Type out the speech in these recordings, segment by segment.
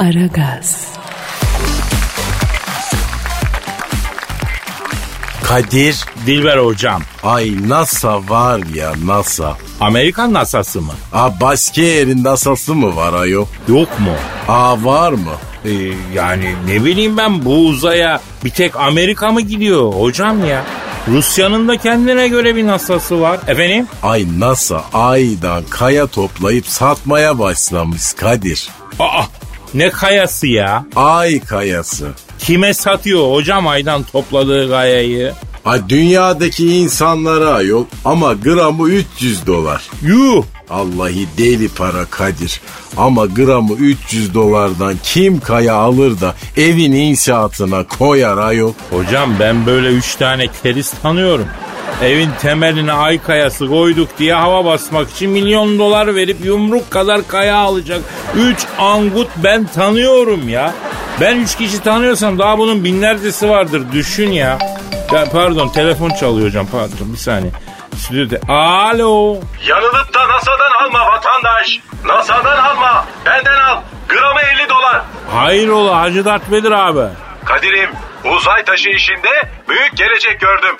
Aragaz, Kadir. Dilber hocam. Ay NASA var ya NASA. Amerikan NASA'sı mı? Aa başka yerin NASA'sı mı var ayol? Yok mu? Aa var mı? Ee, yani ne bileyim ben bu uzaya bir tek Amerika mı gidiyor hocam ya? Rusya'nın da kendine göre bir NASA'sı var. Efendim? Ay NASA aydan kaya toplayıp satmaya başlamış Kadir. Aa ne kayası ya? Ay kayası. Kime satıyor hocam aydan topladığı kayayı? Ay dünyadaki insanlara yok ama gramı 300 dolar. Yuh! Vallahi deli para Kadir. Ama gramı 300 dolardan kim kaya alır da evin inşaatına koyar ayol. Hocam ben böyle üç tane keriz tanıyorum. Evin temeline ay kayası koyduk diye hava basmak için milyon dolar verip yumruk kadar kaya alacak. Üç angut ben tanıyorum ya. Ben üç kişi tanıyorsam daha bunun binlercesi vardır düşün ya. ya pardon telefon çalıyor hocam pardon bir saniye. Stüdyoda. Alo. Yanılıp da NASA'dan alma vatandaş. NASA'dan alma. Benden al. Gramı 50 dolar. Hayrola Hacı Dert Vedir abi. Kadir'im uzay taşı işinde büyük gelecek gördüm.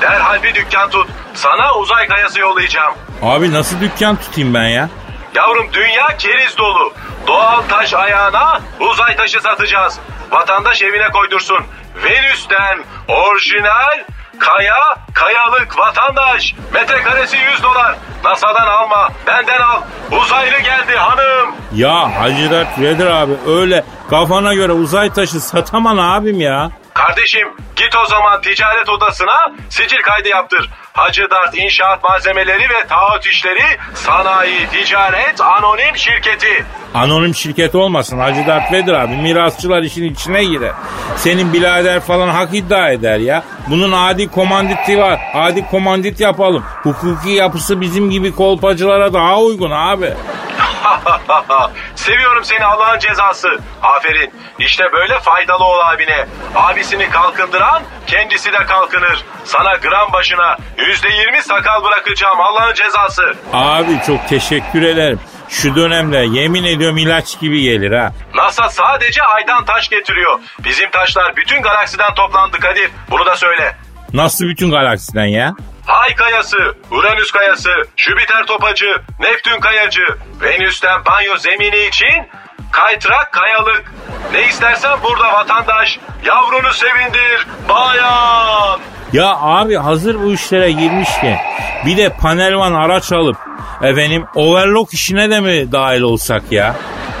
Derhal bir dükkan tut. Sana uzay kayası yollayacağım. Abi nasıl dükkan tutayım ben ya? Yavrum dünya keriz dolu. Doğal taş ayağına uzay taşı satacağız. Vatandaş evine koydursun. Venüs'ten orijinal kaya kayalık vatandaş. Metrekaresi 100 dolar. NASA'dan alma benden al. Uzaylı geldi hanım. Ya Hacı Dert Vedir abi öyle kafana göre uzay taşı sataman abim ya. Kardeşim git o zaman ticaret odasına sicil kaydı yaptır. Hacı Dert İnşaat Malzemeleri ve Taahhüt İşleri Sanayi Ticaret Anonim Şirketi. Anonim şirket olmasın Hacı Dert Vedir abi. Mirasçılar işin içine girer. Senin birader falan hak iddia eder ya. Bunun adi komanditi var. Adi komandit yapalım. Hukuki yapısı bizim gibi kolpacılara daha uygun abi. Seviyorum seni Allah'ın cezası. Aferin. İşte böyle faydalı ol abine. Abisini kalkındıran kendisi de kalkınır. Sana gram başına yüzde yirmi sakal bırakacağım Allah'ın cezası. Abi çok teşekkür ederim. Şu dönemde yemin ediyorum ilaç gibi gelir ha. NASA sadece aydan taş getiriyor. Bizim taşlar bütün galaksiden toplandı Kadir. Bunu da söyle. Nasıl bütün galaksiden ya? Ay kayası, Uranüs kayası, Jüpiter topacı, Neptün kayacı, Venüs'ten banyo zemini için kaytrak kayalık. Ne istersen burada vatandaş. Yavrunu sevindir, bayan. Ya abi hazır bu işlere girmişken bir de panelvan araç alıp efendim overlock işine de mi dahil olsak ya?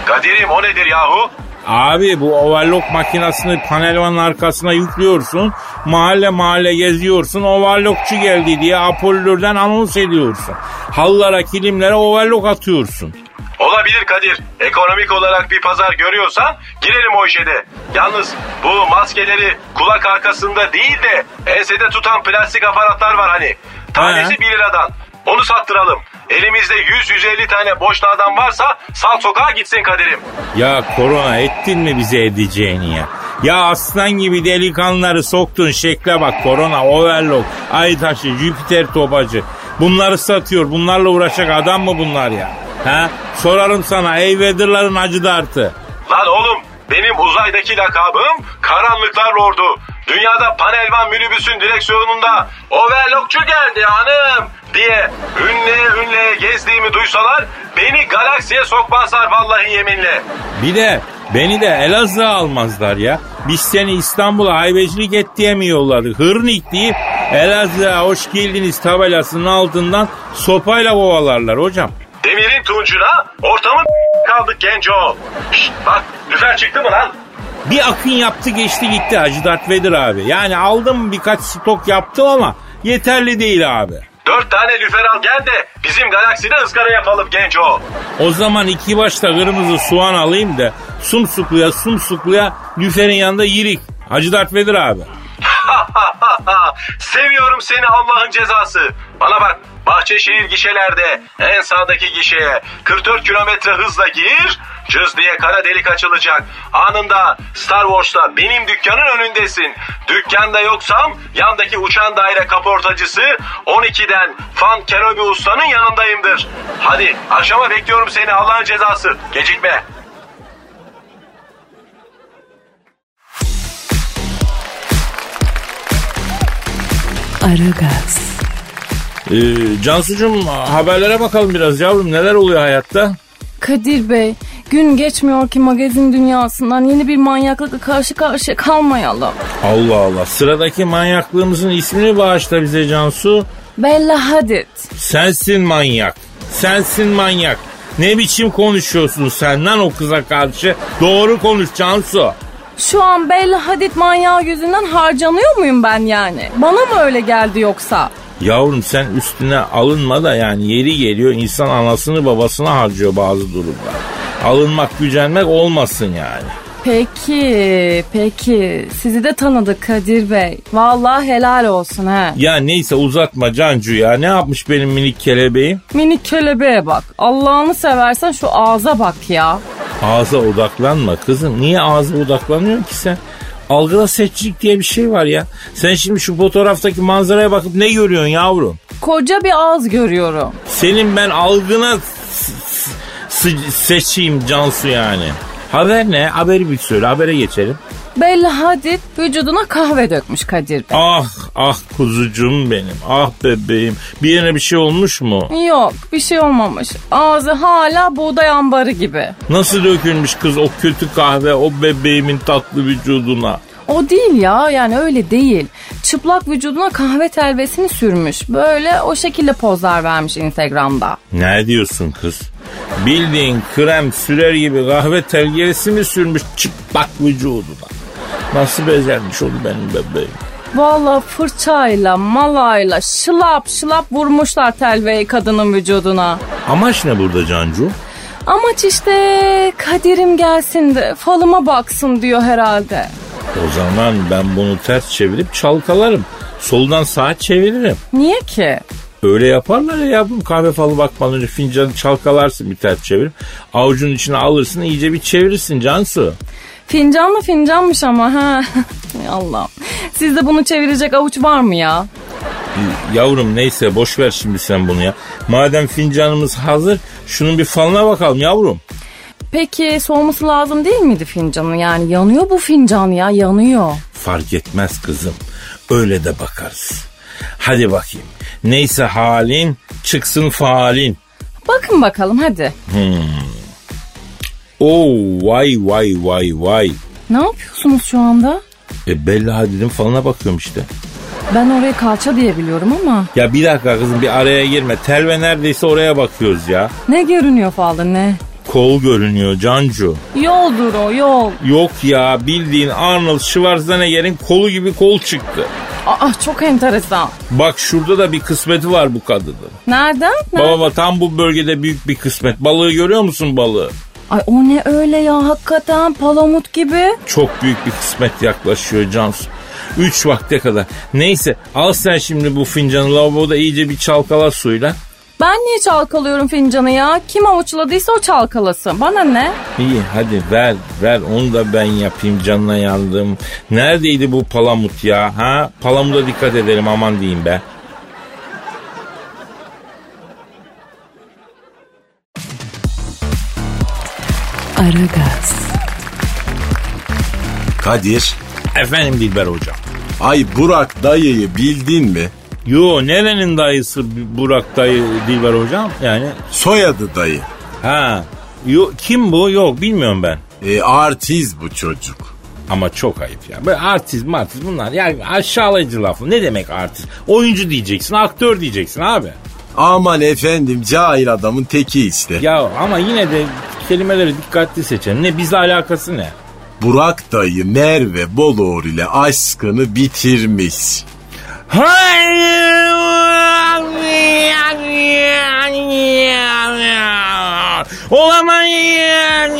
Kadir'im o nedir yahu? Abi bu overlock makinesini panelvanın arkasına yüklüyorsun. Mahalle mahalle geziyorsun. Overlockçu geldi diye apollörden anons ediyorsun. Hallara kilimlere overlock atıyorsun. Olabilir Kadir. Ekonomik olarak bir pazar görüyorsan girelim o işe de. Yalnız bu maskeleri kulak arkasında değil de ensede tutan plastik aparatlar var hani. Tanesi He. 1 liradan. Onu sattıralım. Elimizde 100-150 tane boş adam varsa sal sokağa gitsin Kadir'im. Ya korona ettin mi bize edeceğini ya? Ya aslan gibi delikanlıları soktun şekle bak korona, overlock, ay taşı, Jüpiter topacı. Bunları satıyor. Bunlarla uğraşacak adam mı bunlar ya? Ha? Sorarım sana ey Vedir'ların acı dartı. Lan oğlum benim uzaydaki lakabım Karanlıklar Lordu. Dünyada panelvan minibüsün direksiyonunda overlockçu geldi hanım diye ünleye ünleye gezdiğimi duysalar beni galaksiye sokmazlar vallahi yeminle. Bir de beni de Elazığ'a almazlar ya. Biz seni İstanbul'a hayvecilik et diye mi yolladık? Hırnik deyip Elazığ'a hoş geldiniz tabelasının altından sopayla kovalarlar hocam. Demirin tuncuna ortamın kaldık genco. Şşt, bak lüfer çıktı mı lan? Bir akın yaptı geçti gitti Hacı Dert Vedir abi. Yani aldım birkaç stok yaptım ama yeterli değil abi. Dört tane lüfer al gel de bizim galakside ızgara yapalım genco. O zaman iki başta kırmızı soğan alayım da sumsukluya sumsukluya lüferin yanında yirik. Hacı Dert Vedir abi. Seviyorum seni Allah'ın cezası. Bana bak Bahçeşehir gişelerde en sağdaki gişeye 44 kilometre hızla gir, cız diye kara delik açılacak. Anında Star Wars'ta benim dükkanın önündesin. Dükkanda yoksam yandaki uçan daire kaportacısı 12'den Fan Kenobi Usta'nın yanındayımdır. Hadi akşama bekliyorum seni Allah'ın cezası. Gecikme. Aragaz. Ee, Cansucuğum haberlere bakalım biraz yavrum neler oluyor hayatta? Kadir Bey, gün geçmiyor ki magazin dünyasından yeni bir manyaklıkla karşı karşıya kalmayalım. Allah Allah sıradaki manyaklığımızın ismini bağışla bize Cansu. Bella Hadid. Sensin manyak. Sensin manyak. Ne biçim konuşuyorsun sen lan o kıza karşı? Doğru konuş Cansu. Şu an Bella Hadid manyağı yüzünden harcanıyor muyum ben yani? Bana mı öyle geldi yoksa? Yavrum sen üstüne alınma da yani yeri geliyor insan anasını babasına harcıyor bazı durumlar. Alınmak gücenmek olmasın yani. Peki, peki. Sizi de tanıdık Kadir Bey. Vallahi helal olsun he. Ya neyse uzatma Cancu ya ne yapmış benim minik kelebeğim? Minik kelebeğe bak. Allah'ını seversen şu ağza bak ya. Ağza odaklanma kızım. Niye ağza odaklanıyorsun ki sen? Algıda seçicilik diye bir şey var ya. Sen şimdi şu fotoğraftaki manzaraya bakıp ne görüyorsun yavrum? Koca bir ağız görüyorum. Senin ben algına seçeyim Cansu yani. Haber ne? Haberi bir söyle. Habere geçelim. Bella Hadid vücuduna kahve dökmüş Kadir Bey. Ah ah kuzucuğum benim. Ah bebeğim. Bir yerine bir şey olmuş mu? Yok bir şey olmamış. Ağzı hala buğday ambarı gibi. Nasıl dökülmüş kız o kötü kahve o bebeğimin tatlı vücuduna? O değil ya yani öyle değil. Çıplak vücuduna kahve telvesini sürmüş. Böyle o şekilde pozlar vermiş Instagram'da. Ne diyorsun kız? Bildiğin krem sürer gibi kahve telgerisi mi sürmüş çıplak vücuduna? Nasıl becermiş onu benim bebeğim? Valla fırçayla, malayla, şılap şılap vurmuşlar telveyi kadının vücuduna. Amaç ne burada Cancu? Amaç işte Kadir'im gelsin de falıma baksın diyor herhalde. O zaman ben bunu ters çevirip çalkalarım. Soldan sağa çeviririm. Niye ki? Öyle yaparlar ya yavrum kahve falı bakmadan önce fincanı çalkalarsın bir ters çevirip. Avucun içine alırsın iyice bir çevirirsin Cansu. Fincanla fincanmış ama ha. Ay Allah'ım. Sizde bunu çevirecek avuç var mı ya? Yavrum neyse boş ver şimdi sen bunu ya. Madem fincanımız hazır şunun bir falına bakalım yavrum. Peki soğuması lazım değil miydi fincanın? Yani yanıyor bu fincan ya yanıyor. Fark etmez kızım. Öyle de bakarız. Hadi bakayım. Neyse halin çıksın faalin. Bakın bakalım hadi. Oo vay vay vay vay. Ne yapıyorsunuz şu anda? E Bella Hadid'in falına bakıyorum işte. Ben oraya kalça diye biliyorum ama Ya bir dakika kızım bir araya girme. Telve neredeyse oraya bakıyoruz ya. ne görünüyor falda ne? Kol görünüyor Cancu. Yoldur o yol. Yok ya bildiğin Arnold Schwarzenegger'in kolu gibi kol çıktı. Aa çok enteresan. Bak şurada da bir kısmeti var bu kadının. Nereden? Nereden? Baba tam bu bölgede büyük bir kısmet. Balığı görüyor musun balığı? Ay o ne öyle ya hakikaten palamut gibi. Çok büyük bir kısmet yaklaşıyor Cansu. Üç vakte kadar. Neyse al sen şimdi bu fincanı lavaboda iyice bir çalkala suyla. Ben niye çalkalıyorum fincanı ya? Kim avuçladıysa o çalkalasın. Bana ne? İyi hadi ver ver onu da ben yapayım canına yandım. Neredeydi bu palamut ya ha? Palamuda dikkat edelim aman diyeyim be. Aragaz. Kadir, Efendim Dilber hocam. ay Burak dayıyı bildin mi? Yo nerenin dayısı Burak dayı Dilber hocam? Yani Soyadı dayı. ha. Yo, kim bu? Yok bilmiyorum ben. E, artiz bu çocuk. Ama çok ayıp ya. Böyle artist martist bunlar. Yani aşağılayıcı lafı. Ne demek artist? Oyuncu diyeceksin, aktör diyeceksin abi. Aman efendim cahil adamın teki işte. Ya ama yine de kelimeleri dikkatli seçelim. Ne bizle alakası ne? Burak dayı Merve Boluğur ile aşkını bitirmiş. Olamayız,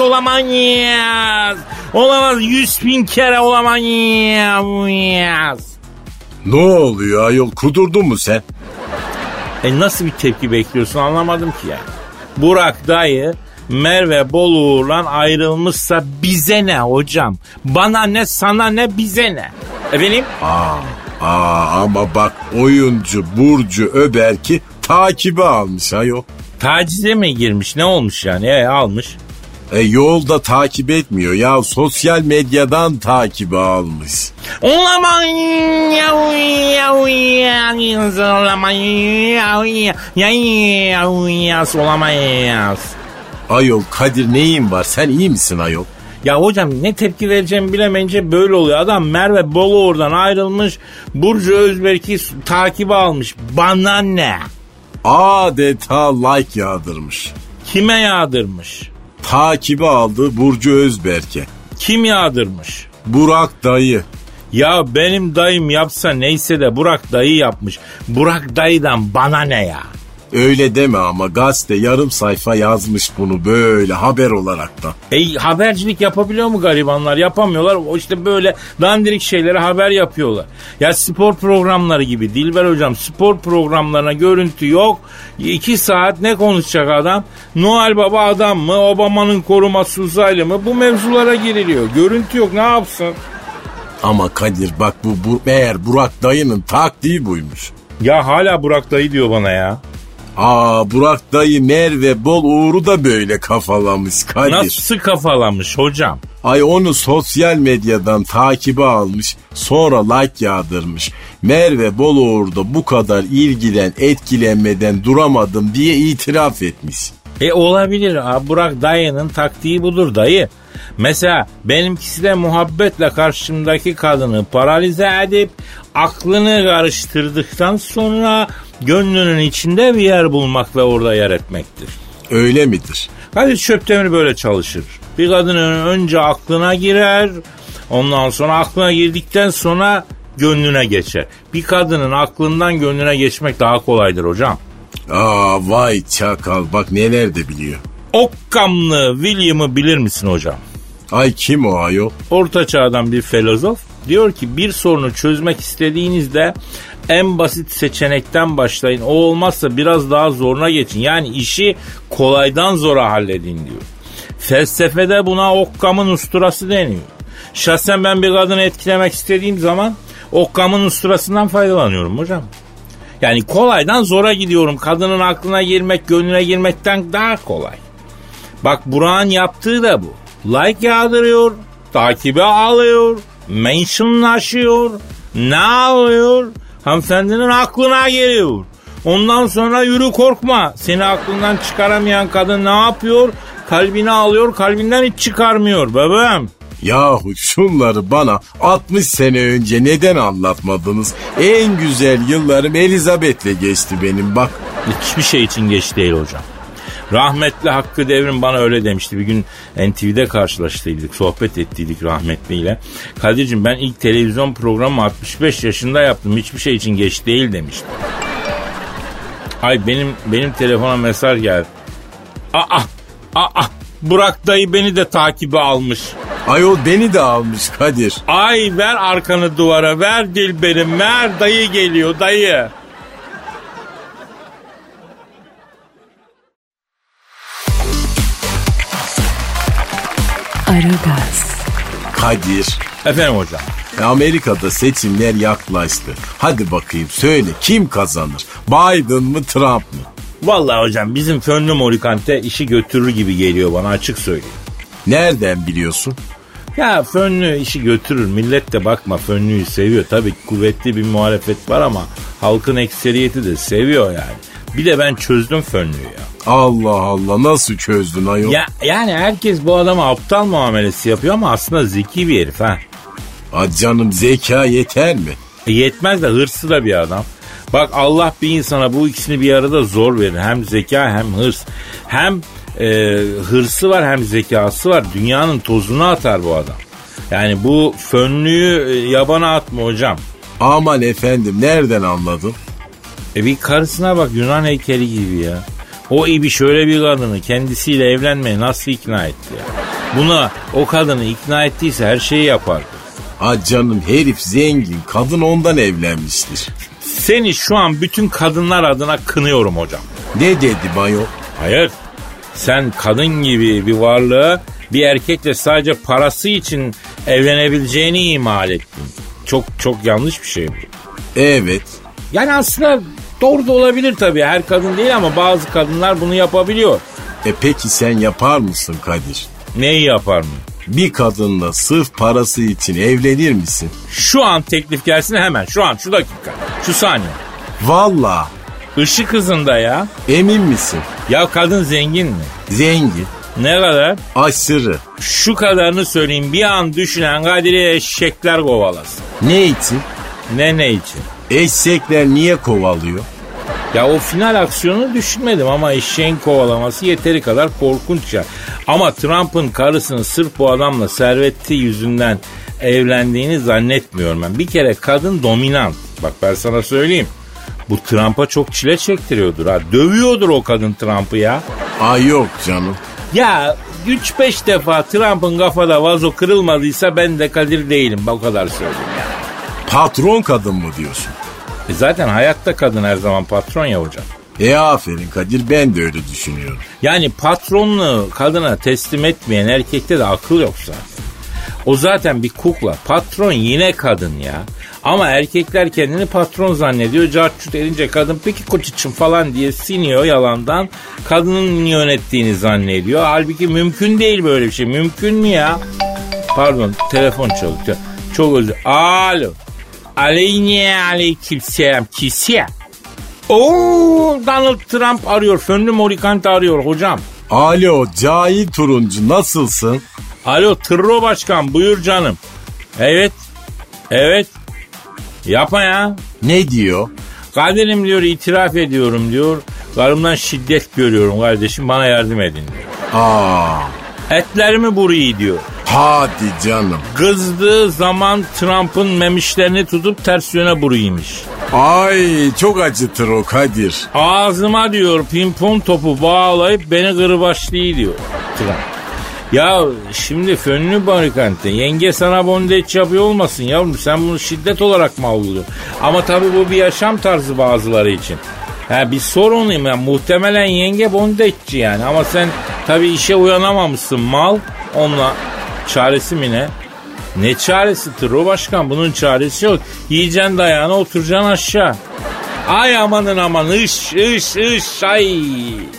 olamayız. Olamaz, yüz bin kere olamayız. Ne oluyor ayol kudurdun mu sen? E nasıl bir tepki bekliyorsun anlamadım ki ya. Burak dayı Merve Boluğur'la ayrılmışsa bize ne hocam? Bana ne sana ne bize ne? Efendim? Aa, aa ama bak oyuncu Burcu Öberk'i takibe almış ayol. Tacize mi girmiş ne olmuş yani? E almış. E yolda takip etmiyor ya sosyal medyadan takibi almış. Olamayın ya ya ya olamayın ya ya ya ya olamayın Ayol Kadir neyin var sen iyi misin ayol? Ya hocam ne tepki vereceğimi bilemeyince böyle oluyor. Adam Merve Boluğur'dan ayrılmış. Burcu Özberk'i takibi almış. Bana ne? Adeta like yağdırmış. Kime yağdırmış? Takibi aldı Burcu Özberk'e. Kim yağdırmış? Burak dayı. Ya benim dayım yapsa neyse de Burak dayı yapmış. Burak dayıdan bana ne ya? Öyle deme ama gazete yarım sayfa yazmış bunu böyle haber olarak da. E habercilik yapabiliyor mu garibanlar? Yapamıyorlar. O işte böyle dandirik şeylere haber yapıyorlar. Ya spor programları gibi Dilber hocam spor programlarına görüntü yok. İki saat ne konuşacak adam? Noel Baba adam mı? Obama'nın koruması uzaylı mı? Bu mevzulara giriliyor. Görüntü yok ne yapsın? Ama Kadir bak bu, bu meğer Burak dayının taktiği buymuş. Ya hala Burak dayı diyor bana ya. Aa Burak dayı Merve Bol Uğur'u da böyle kafalamış Kadir. Nasıl kafalamış hocam? Ay onu sosyal medyadan takibi almış sonra like yağdırmış. Merve Bol Uğur da bu kadar ilgilen etkilenmeden duramadım diye itiraf etmiş. E olabilir. Burak dayının taktiği budur dayı. Mesela benimkisi de muhabbetle karşımdaki kadını paralize edip aklını karıştırdıktan sonra gönlünün içinde bir yer bulmak ve orada yer etmektir. Öyle midir? Kadir Çöptemir böyle çalışır. Bir kadının önce aklına girer, ondan sonra aklına girdikten sonra gönlüne geçer. Bir kadının aklından gönlüne geçmek daha kolaydır hocam. Aa vay çakal bak neler de biliyor. Okkamlı William'ı bilir misin hocam? Ay kim o ayol? Orta çağdan bir filozof diyor ki bir sorunu çözmek istediğinizde en basit seçenekten başlayın. O olmazsa biraz daha zoruna geçin. Yani işi kolaydan zora halledin diyor. Felsefede buna Okkam'ın usturası deniyor. Şahsen ben bir kadını etkilemek istediğim zaman Okkam'ın usturasından faydalanıyorum hocam. Yani kolaydan zora gidiyorum. Kadının aklına girmek, gönlüne girmekten daha kolay. Bak Burak'ın yaptığı da bu. Like yağdırıyor, takibe alıyor, mentionlaşıyor. Ne alıyor? Hanımefendinin aklına geliyor. Ondan sonra yürü korkma. Seni aklından çıkaramayan kadın ne yapıyor? Kalbini alıyor, kalbinden hiç çıkarmıyor bebeğim. Yahu şunları bana 60 sene önce neden anlatmadınız? En güzel yıllarım Elizabeth'le geçti benim bak. Hiçbir şey için geç değil hocam. Rahmetli Hakkı Devrim bana öyle demişti. Bir gün NTV'de karşılaştıydık, sohbet ettiydik rahmetliyle. Kadir'cim ben ilk televizyon programı 65 yaşında yaptım. Hiçbir şey için geç değil demişti. Ay benim benim telefona mesaj geldi. Aa, aa, Burak dayı beni de takibi almış. Ayol beni de almış Kadir. Ay ver arkanı duvara ver Dilberim ver dayı geliyor dayı. Aragaz, Kadir. Efendim hocam. E, Amerika'da seçimler yaklaştı. Hadi bakayım söyle kim kazanır? Biden mı Trump mı? Vallahi hocam bizim fönlü morikante işi götürür gibi geliyor bana açık söyleyeyim. Nereden biliyorsun? Ya fönlü işi götürür. Millet de bakma fönlüyü seviyor. Tabii kuvvetli bir muhalefet var ama halkın ekseriyeti de seviyor yani. Bir de ben çözdüm fönlüyü ya. Allah Allah nasıl çözdün ayol? ya. Yani herkes bu adama aptal muamelesi yapıyor ama aslında zeki bir herif ha. Ha canım zeka yeter mi? E yetmez de hırslı da bir adam. Bak Allah bir insana bu ikisini bir arada zor verir. Hem zeka hem hırs. Hem e, hırsı var hem zekası var. Dünyanın tozunu atar bu adam. Yani bu fönlüyü e, yabana atma hocam. Aman efendim nereden anladın? E bir karısına bak Yunan heykeli gibi ya. O ibi şöyle bir kadını kendisiyle evlenmeye nasıl ikna etti ya? Buna o kadını ikna ettiyse her şeyi yapar. Ha canım herif zengin kadın ondan evlenmiştir. Seni şu an bütün kadınlar adına kınıyorum hocam. Ne dedi bayo? Hayır. Sen kadın gibi bir varlığı bir erkekle sadece parası için evlenebileceğini imal ettin. Çok çok yanlış bir şey bu. Evet. Yani aslında doğru da olabilir tabii. Her kadın değil ama bazı kadınlar bunu yapabiliyor. E peki sen yapar mısın Kadir? Neyi yapar mı? Bir kadınla sırf parası için evlenir misin? Şu an teklif gelsin hemen. Şu an şu dakika. Şu saniye. Valla Işık hızında ya. emin misin? Ya kadın zengin mi? Zengin, Ne kadar? aşırı. Şu kadarını söyleyeyim. Bir an düşünen Kadir'i eşekler kovalasın. Ne için? Ne ne için? Eşekler niye kovalıyor? Ya o final aksiyonu düşünmedim ama eşeğin kovalaması yeteri kadar korkunç ya. Ama Trump'ın karısının sırf bu adamla serveti yüzünden evlendiğini zannetmiyorum ben. Bir kere kadın dominant. Bak ben sana söyleyeyim. Bu Trump'a çok çile çektiriyordur ha. Dövüyordur o kadın Trump'ı ya. Ay yok canım. Ya 3-5 defa Trump'ın kafada vazo kırılmadıysa ben de Kadir değilim. Bak o kadar söyleyeyim. Patron kadın mı diyorsun? E zaten hayatta kadın her zaman patron ya hocam. E aferin Kadir ben de öyle düşünüyorum. Yani patronluğu kadına teslim etmeyen erkekte de akıl yok zaten. O zaten bir kukla. Patron yine kadın ya. Ama erkekler kendini patron zannediyor. Cartçut edince kadın peki koçiçim falan diye siniyor yalandan. Kadının yönettiğini zannediyor. Halbuki mümkün değil böyle bir şey. Mümkün mü ya? Pardon telefon çalıyor. Çok özür Alo. Aleyne aleyküm selam. Kisiye. Oo Donald Trump arıyor. Fönlü Morikante arıyor hocam. Alo cahil turuncu nasılsın? Alo Tırro Başkan buyur canım. Evet. Evet. Yapma ya. Ne diyor? Kadir'im diyor itiraf ediyorum diyor. Karımdan şiddet görüyorum kardeşim bana yardım edin diyor. Aa, Etlerimi burayı diyor. Hadi canım. Kızdığı zaman Trump'ın memişlerini tutup ters yöne buruymuş. Ay çok acıtır o Kadir. Ağzıma diyor pimpon topu bağlayıp beni kırbaçlıyor diyor Trump. Ya şimdi fönlü barikante yenge sana bondeç yapıyor olmasın yavrum sen bunu şiddet olarak mı algılıyorsun? Ama tabii bu bir yaşam tarzı bazıları için. Ha bir sorunuyum ya muhtemelen yenge bondeççi yani ama sen tabii işe uyanamamışsın mal onunla çaresi mi ne? Ne çaresi Tro Başkan bunun çaresi yok. Yiyeceksin dayağına oturacaksın aşağı. Ay amanın aman ış ış ış ay.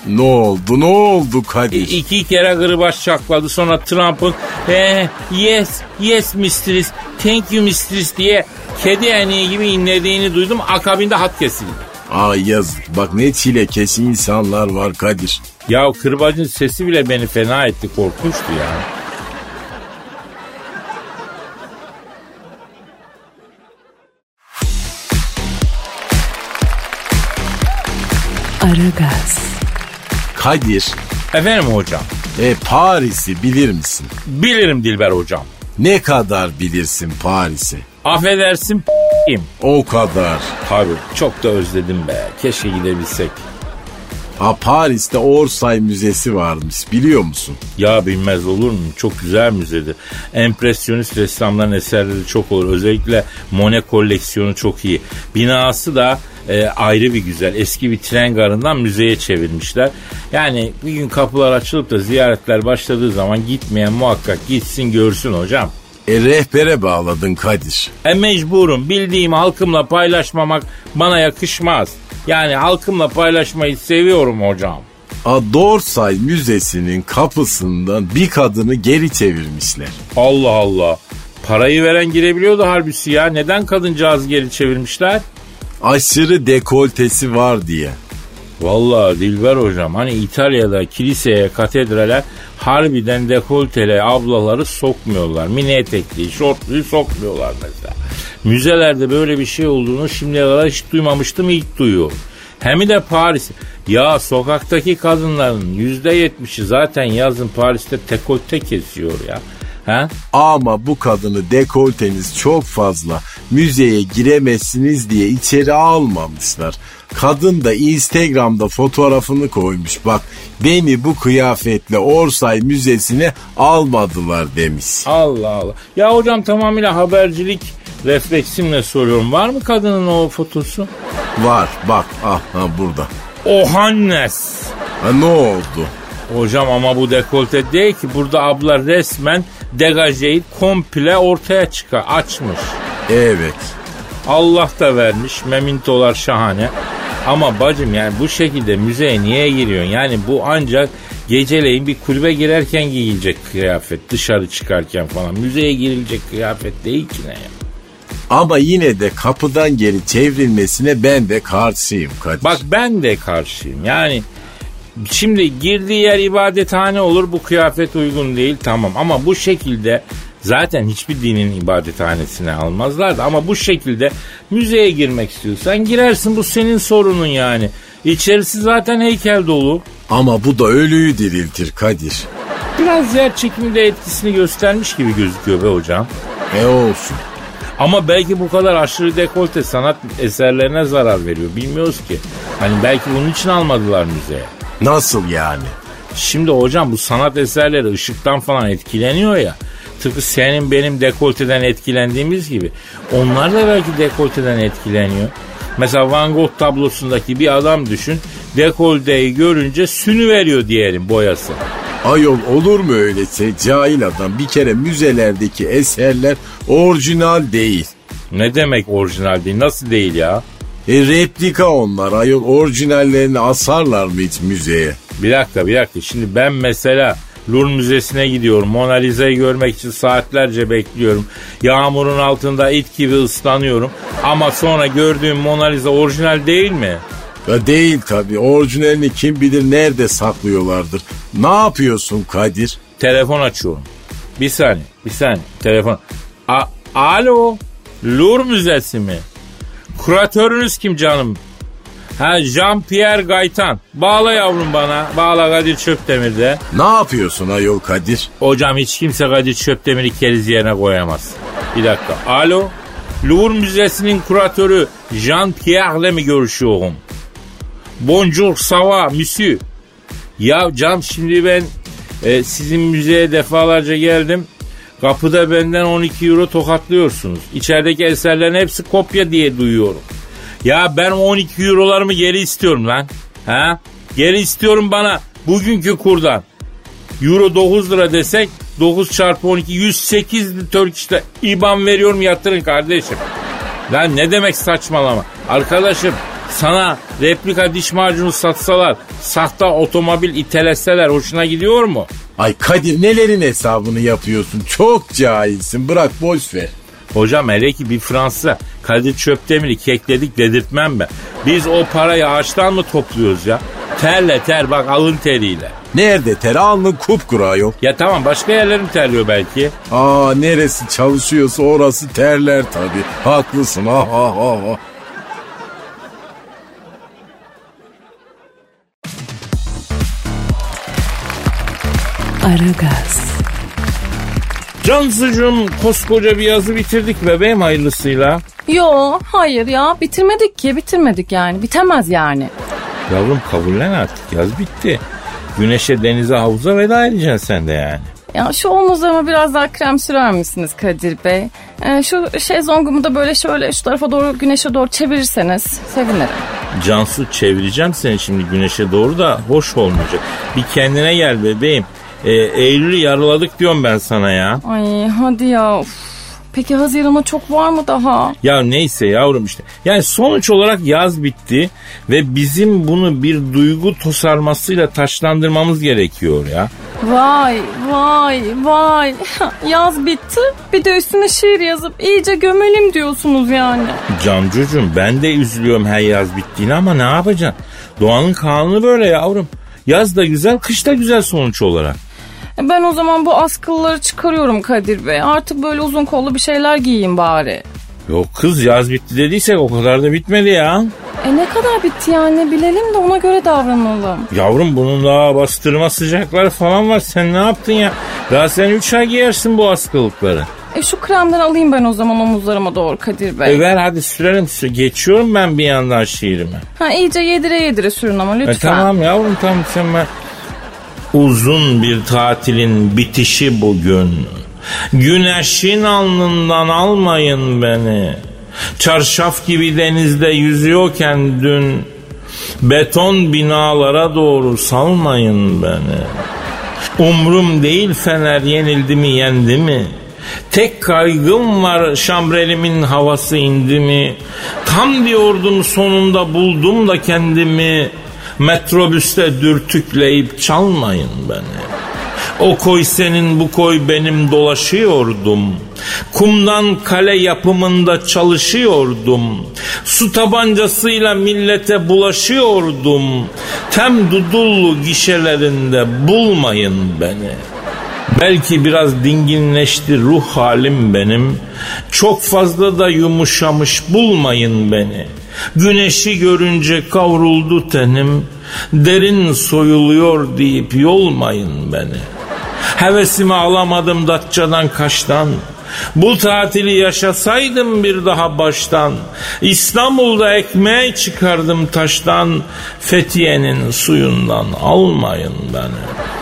Ne oldu ne oldu Kadir? İki kere kırbaç çakladı sonra Trump'ın eh, yes yes mistress thank you mistress diye kedi eneği gibi inlediğini duydum akabinde hat kesildi. Ay yazık bak ne çilekeş insanlar var Kadir. Ya kırbacın sesi bile beni fena etti korkunçtu ya. Aragaz, Kadir Efendim hocam e Paris'i bilir misin? bilirim Dilber hocam. Ne kadar bilirsin Paris'i? Affedersin p***im. O kadar. Tabii çok da özledim be. Keşke gidebilsek. Ha Paris'te Orsay Müzesi varmış biliyor musun? Ya bilmez olur mu? Çok güzel müzedir. Empresyonist ressamların eserleri çok olur. Özellikle Monet koleksiyonu çok iyi. Binası da e, ayrı bir güzel. Eski bir tren garından müzeye çevirmişler. Yani bir gün kapılar açılıp da ziyaretler başladığı zaman gitmeyen muhakkak gitsin görsün hocam. E rehbere bağladın Kadir. E mecburum. Bildiğimi halkımla paylaşmamak bana yakışmaz. Yani halkımla paylaşmayı seviyorum hocam. A Dorsay Müzesi'nin kapısından bir kadını geri çevirmişler. Allah Allah. Parayı veren girebiliyordu halbuki ya. Neden kadıncağızı geri çevirmişler? Aşırı dekoltesi var diye. Vallahi Dilber hocam hani İtalya'da kiliseye, katedrale harbiden dekolteli ablaları sokmuyorlar. Mini etekli, şortluyu sokmuyorlar mesela. Müzelerde böyle bir şey olduğunu şimdiye kadar hiç duymamıştım ilk duyuyorum. Hem de Paris. Ya sokaktaki kadınların yüzde yetmişi zaten yazın Paris'te dekolte kesiyor ya. Ha? Ama bu kadını dekolteniz çok fazla müzeye giremezsiniz diye içeri almamışlar. Kadın da Instagram'da fotoğrafını koymuş. Bak beni bu kıyafetle Orsay Müzesi'ne almadılar demiş. Allah Allah. Ya hocam tamamıyla habercilik refleksimle soruyorum. Var mı kadının o fotosu? Var bak ah ha, burada. Ohannes. Ha, ne oldu? Hocam ama bu dekolte değil ki. Burada abla resmen degajeyi komple ortaya çıkar. Açmış. Evet. Allah da vermiş. Memintolar şahane. Ama bacım yani bu şekilde müzeye niye giriyorsun? Yani bu ancak Geceleyin bir kulübe girerken giyilecek kıyafet. Dışarı çıkarken falan. Müzeye girilecek kıyafet değil ki ne ya. Ama yine de kapıdan geri çevrilmesine ben de karşıyım Kadir. Bak ben de karşıyım. Yani şimdi girdiği yer ibadethane olur bu kıyafet uygun değil tamam ama bu şekilde zaten hiçbir dinin ibadethanesine almazlardı ama bu şekilde müzeye girmek istiyorsan girersin bu senin sorunun yani. İçerisi zaten heykel dolu. Ama bu da ölüyü diriltir Kadir. Biraz yer çekimi de etkisini göstermiş gibi gözüküyor be hocam. E olsun. Ama belki bu kadar aşırı dekolte sanat eserlerine zarar veriyor. Bilmiyoruz ki. Hani belki bunun için almadılar müzeye. Nasıl yani? Şimdi hocam bu sanat eserleri ışıktan falan etkileniyor ya. Tıpkı senin benim dekolteden etkilendiğimiz gibi. Onlar da belki dekolteden etkileniyor. Mesela Van Gogh tablosundaki bir adam düşün. Dekolteyi görünce sünü veriyor diyelim boyası. Ayol olur mu öylese cahil adam bir kere müzelerdeki eserler orijinal değil. Ne demek orijinal değil? Nasıl değil ya? E replika onlar ayol orijinallerini asarlar mı hiç müzeye? Bir dakika bir dakika. Şimdi ben mesela Louvre Müzesi'ne gidiyorum. Mona Lisa'yı görmek için saatlerce bekliyorum. Yağmurun altında it gibi ıslanıyorum. Ama sonra gördüğüm Mona Lisa orijinal değil mi? Ya değil tabi orijinalini kim bilir nerede saklıyorlardır. Ne yapıyorsun Kadir? Telefon açıyorum. Bir saniye bir saniye telefon. A Alo Louvre Müzesi mi? Kuratörünüz kim canım? Ha Jean-Pierre Gaytan. Bağla yavrum bana. Bağla Kadir Çöpdemir'de. Ne yapıyorsun ayol Kadir? Hocam hiç kimse Kadir Çöpdemir'i keriz yerine koyamaz. Bir dakika. Alo. Louvre Müzesi'nin kuratörü Jean-Pierre'le mi görüşüyorum? Bonjour, ça va, monsieur? Ya Cam şimdi ben e, sizin müzeye defalarca geldim. Kapıda benden 12 euro tokatlıyorsunuz. İçerideki eserlerin hepsi kopya diye duyuyorum. Ya ben 12 eurolarımı geri istiyorum lan. Ha? Geri istiyorum bana bugünkü kurdan. Euro 9 lira desek 9 çarpı 12 108 Turkish'te IBAN veriyorum yatırın kardeşim. Lan ne demek saçmalama. Arkadaşım sana replika diş macunu satsalar, sahte otomobil iteleseler hoşuna gidiyor mu? Ay Kadir nelerin hesabını yapıyorsun? Çok cahilsin bırak boş ver. Hocam hele ki bir Fransa Kadir Çöpdemir'i kekledik dedirtmem ben. Biz o parayı ağaçtan mı topluyoruz ya? Terle ter bak alın teriyle. Nerede ter alnın kupkuru ayol. Ya tamam başka yerlerim terliyor belki. Aa neresi çalışıyorsa orası terler tabi. Haklısın ha ha ha ha. Aragaz, Cansıcığım koskoca bir yazı bitirdik bebeğim hayırlısıyla. Yo hayır ya bitirmedik ki bitirmedik yani bitemez yani. Yavrum kabullen artık yaz bitti. Güneşe denize havuza veda edeceksin sen de yani. Ya şu omuzlarıma biraz daha krem sürer misiniz Kadir Bey? Ee, şu şezlongumu da böyle şöyle şu tarafa doğru güneşe doğru çevirirseniz sevinirim. Cansu çevireceğim seni şimdi güneşe doğru da hoş olmayacak. Bir kendine gel bebeğim. Ee, Eylül'ü yarıladık diyorum ben sana ya. Ay hadi ya. Uf. Peki Haziran'a çok var mı daha? Ya neyse yavrum işte. Yani sonuç olarak yaz bitti ve bizim bunu bir duygu tosarmasıyla taşlandırmamız gerekiyor ya. Vay vay vay. Yaz bitti. Bir de üstüne şiir yazıp iyice gömelim diyorsunuz yani. Camcucuğum ben de üzülüyorum her yaz bittiğini ama ne yapacaksın? Doğanın kanunu böyle yavrum. Yaz da güzel, kış da güzel sonuç olarak. E, Ben o zaman bu askılıları çıkarıyorum Kadir Bey. Artık böyle uzun kollu bir şeyler giyeyim bari. Yok kız yaz bitti dediysek o kadar da bitmedi ya. E ne kadar bitti yani bilelim de ona göre davranalım. Yavrum bunun daha bastırma sıcakları falan var. Sen ne yaptın ya? Daha sen 3 ay giyersin bu askılıkları. E şu kremden alayım ben o zaman omuzlarıma doğru Kadir Bey. E ver hadi sürelim. sü- Geçiyorum ben bir yandan şiirimi. Ha iyice yedire yedire sürün ama E lütfen. tamam yavrum tamam sen ben... Uzun bir tatilin bitişi bugün. Güneşin alnından almayın beni. Çarşaf gibi denizde yüzüyorken dün beton binalara doğru salmayın beni. Umrum değil fener yenildi mi yendi mi? Tek kaygım var şambrelimin havası indi mi? Tam diyordum sonunda buldum da kendimi. Metrobüste dürtükleyip çalmayın beni. O koy senin bu koy benim dolaşıyordum. Kumdan kale yapımında çalışıyordum. Su tabancasıyla millete bulaşıyordum. Tem dudullu gişelerinde bulmayın beni. Belki biraz dinginleşti ruh halim benim. Çok fazla da yumuşamış bulmayın beni. Güneşi görünce kavruldu tenim. Derin soyuluyor deyip yolmayın beni.'' Hevesimi alamadım Datça'dan Kaş'tan. Bu tatili yaşasaydım bir daha baştan. İstanbul'da ekmeği çıkardım taştan. Fethiye'nin suyundan almayın beni.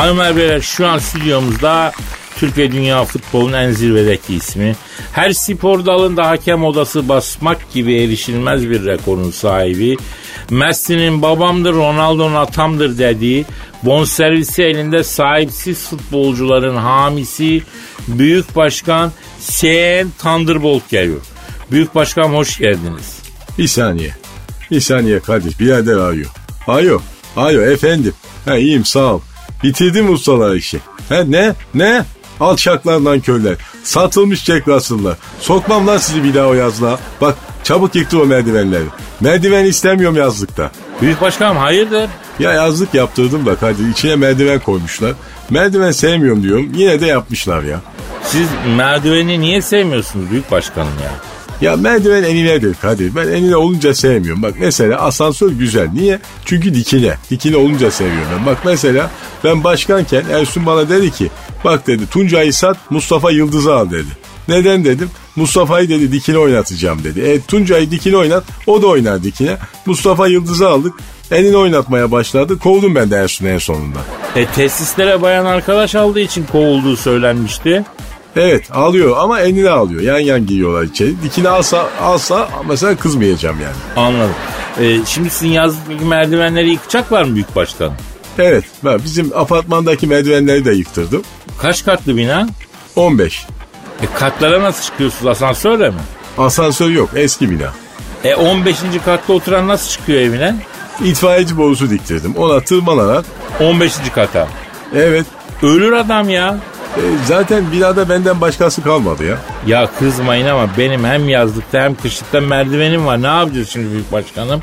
Hanımlar beyler şu an stüdyomuzda Türk ve dünya futbolunun en zirvedeki ismi. Her spor dalında hakem odası basmak gibi erişilmez bir rekorun sahibi. Messi'nin babamdır, Ronaldo'nun atamdır dediği, bonservisi elinde sahipsiz futbolcuların hamisi Büyük Başkan Sen Thunderbolt geliyor. Büyük Başkan hoş geldiniz. Bir saniye. Bir saniye Kadir. Birader arıyor. Alo. Alo efendim. Ha iyiyim sağ ol. Bitirdim ustalar işi. Ha ne? Ne? Alçaklardan köyler. Satılmış Jack Russell'lar. Sokmam lan sizi bir daha o yazlığa. Bak çabuk yıktı o merdivenleri. Merdiven istemiyorum yazlıkta. Büyük başkanım hayırdır? Ya yazlık yaptırdım da Kadir içine merdiven koymuşlar. Merdiven sevmiyorum diyorum yine de yapmışlar ya. Siz merdiveni niye sevmiyorsunuz büyük başkanım ya? Ya merdiven eninedir Kadir. Ben enine olunca sevmiyorum. Bak mesela asansör güzel. Niye? Çünkü dikine. Dikine olunca seviyorum ben. Bak mesela ben başkanken Ersun bana dedi ki bak dedi Tuncay'ı sat Mustafa Yıldız'ı al dedi. Neden dedim? Mustafa'yı dedi dikine oynatacağım dedi. E Tuncay'ı dikine oynat o da oynar dikine. Mustafa Yıldız'ı aldık. Elini oynatmaya başladı. Kovdum ben de Ersun'u en sonunda. E tesislere bayan arkadaş aldığı için kovulduğu söylenmişti. Evet alıyor ama eline alıyor. Yan yan giyiyorlar içeri. Dikine alsa, alsa mesela kızmayacağım yani. Anladım. Ee, şimdi sizin yazlıktaki merdivenleri yıkacaklar mı büyük başkan? Evet ben bizim apartmandaki merdivenleri de yıktırdım. Kaç katlı bina? 15. E katlara nasıl çıkıyorsunuz asansörle mi? Asansör yok eski bina. E 15. katta oturan nasıl çıkıyor evine? İtfaiyeci borusu diktirdim. Ona tırmanarak 15. kata. evet Ölür adam ya. E, zaten binada benden başkası kalmadı ya. Ya kızmayın ama benim hem yazlıkta hem kışlıkta merdivenim var. Ne yapacağız şimdi büyük başkanım?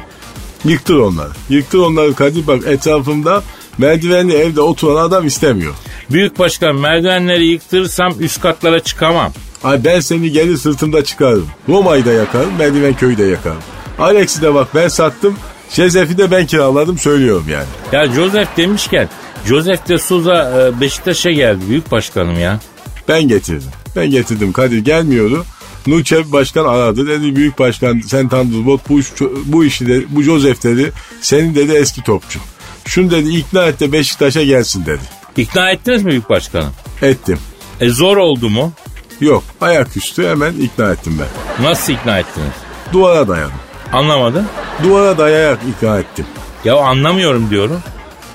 Yıktır onları. Yıktır onları Kadir bak etrafımda merdivenli evde oturan adam istemiyor. Büyük başkan merdivenleri yıktırırsam üst katlara çıkamam. Ay ben seni gelir sırtımda çıkarırım. Roma'yı da yakarım, merdiven köyü de yakarım. Alex'i de bak ben sattım, Şezef'i de ben kiraladım söylüyorum yani. Ya Joseph demişken Joseph de Souza e, Beşiktaş'a geldi büyük başkanım ya. Ben getirdim. Ben getirdim Kadir gelmiyordu. Nuçev başkan aradı dedi büyük başkan sen Thunderbolt bu, iş, bu işi de bu Joseph dedi senin dedi eski topçu. Şunu dedi ikna et de Beşiktaş'a gelsin dedi. İkna ettiniz mi büyük başkanım? Ettim. E zor oldu mu? Yok ayaküstü hemen ikna ettim ben. Nasıl ikna ettiniz? Duvara dayadım. Anlamadım. Duvara dayayarak ikna ettim. Ya anlamıyorum diyorum.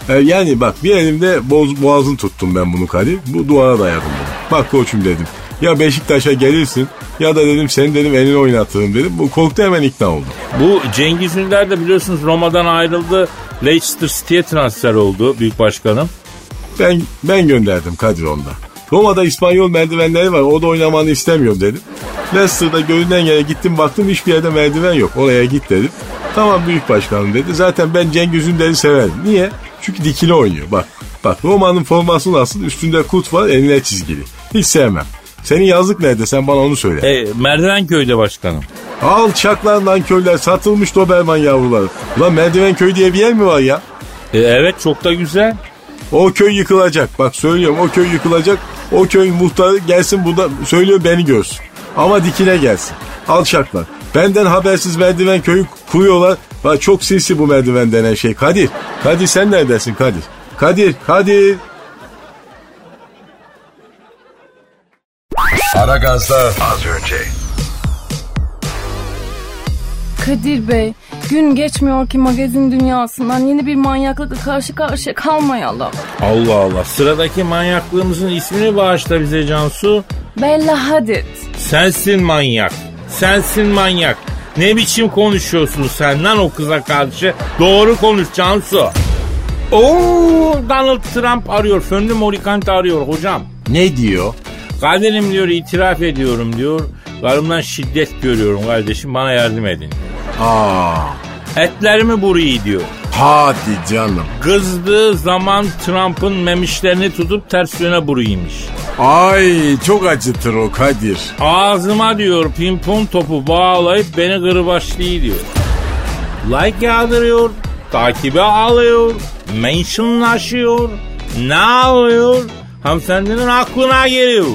E, yani bak bir elimde boz, boğazını tuttum ben bunu Kadir. Bu duvara dayadım bunu. Bak koçum dedim. Ya Beşiktaş'a gelirsin ya da dedim seni dedim elini oynatırım dedim. Bu korktu hemen ikna oldu. Bu Cengiz Ünder de biliyorsunuz Roma'dan ayrıldı. Leicester City'ye transfer oldu büyük başkanım. Ben ben gönderdim Kadir onda. Roma'da İspanyol merdivenleri var. O da oynamanı istemiyorum dedim. Leicester'da görünen yere gittim baktım hiçbir yerde merdiven yok. Oraya git dedim. Tamam büyük başkanım dedi. Zaten ben Cengiz Ünder'i severim. Niye? Çünkü dikili oynuyor. Bak bak Roma'nın forması nasıl? Üstünde kut var eline çizgili. Hiç sevmem. Senin yazlık nerede? Sen bana onu söyle. E, Merdiven köyde başkanım. Alçaklardan köyler satılmış Doberman yavruları. Ulan merdiven köy diye bir yer mi var ya? E, evet çok da güzel. O köy yıkılacak. Bak söylüyorum o köy yıkılacak. O köyün muhtarı gelsin burada söylüyor beni görsün. Ama dikine gelsin. Alçaklar. Benden habersiz merdiven köyü kuruyorlar. Bak çok sinsi bu merdiven denen şey. Kadir. Kadir sen neredesin Kadir? Kadir. Kadir. Aragaz'da az önce. Kadir Bey, gün geçmiyor ki magazin dünyasından yeni bir manyaklıkla karşı karşıya kalmayalım. Allah Allah. Sıradaki manyaklığımızın ismini bağışla bize Cansu. Bella Hadid. Sensin manyak. Sensin manyak. Ne biçim konuşuyorsun sen lan o kıza karşı? Doğru konuş Cansu. Oo, Donald Trump arıyor. Fönlü Morikante arıyor hocam. Ne diyor? Kaderim diyor itiraf ediyorum diyor. Karımdan şiddet görüyorum kardeşim bana yardım edin. Aa, Etlerimi burayı diyor. Hadi canım. Kızdığı zaman Trump'ın memişlerini tutup ters yöne buruymuş. Ay çok acıtır o Kadir. Ağzıma diyor pimpon topu bağlayıp beni kırbaçlıyor diyor. Like yağdırıyor, takibe alıyor, mentionlaşıyor, ne alıyor? Hanımefendinin aklına geliyor.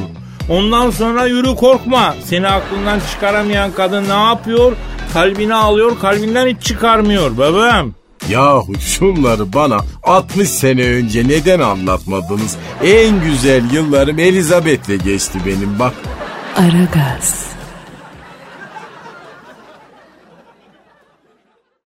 Ondan sonra yürü korkma. Seni aklından çıkaramayan kadın ne yapıyor? Kalbini alıyor, kalbinden hiç çıkarmıyor bebeğim. Yahu şunları bana 60 sene önce neden anlatmadınız? En güzel yıllarım Elizabeth'le geçti benim bak. Aragaz.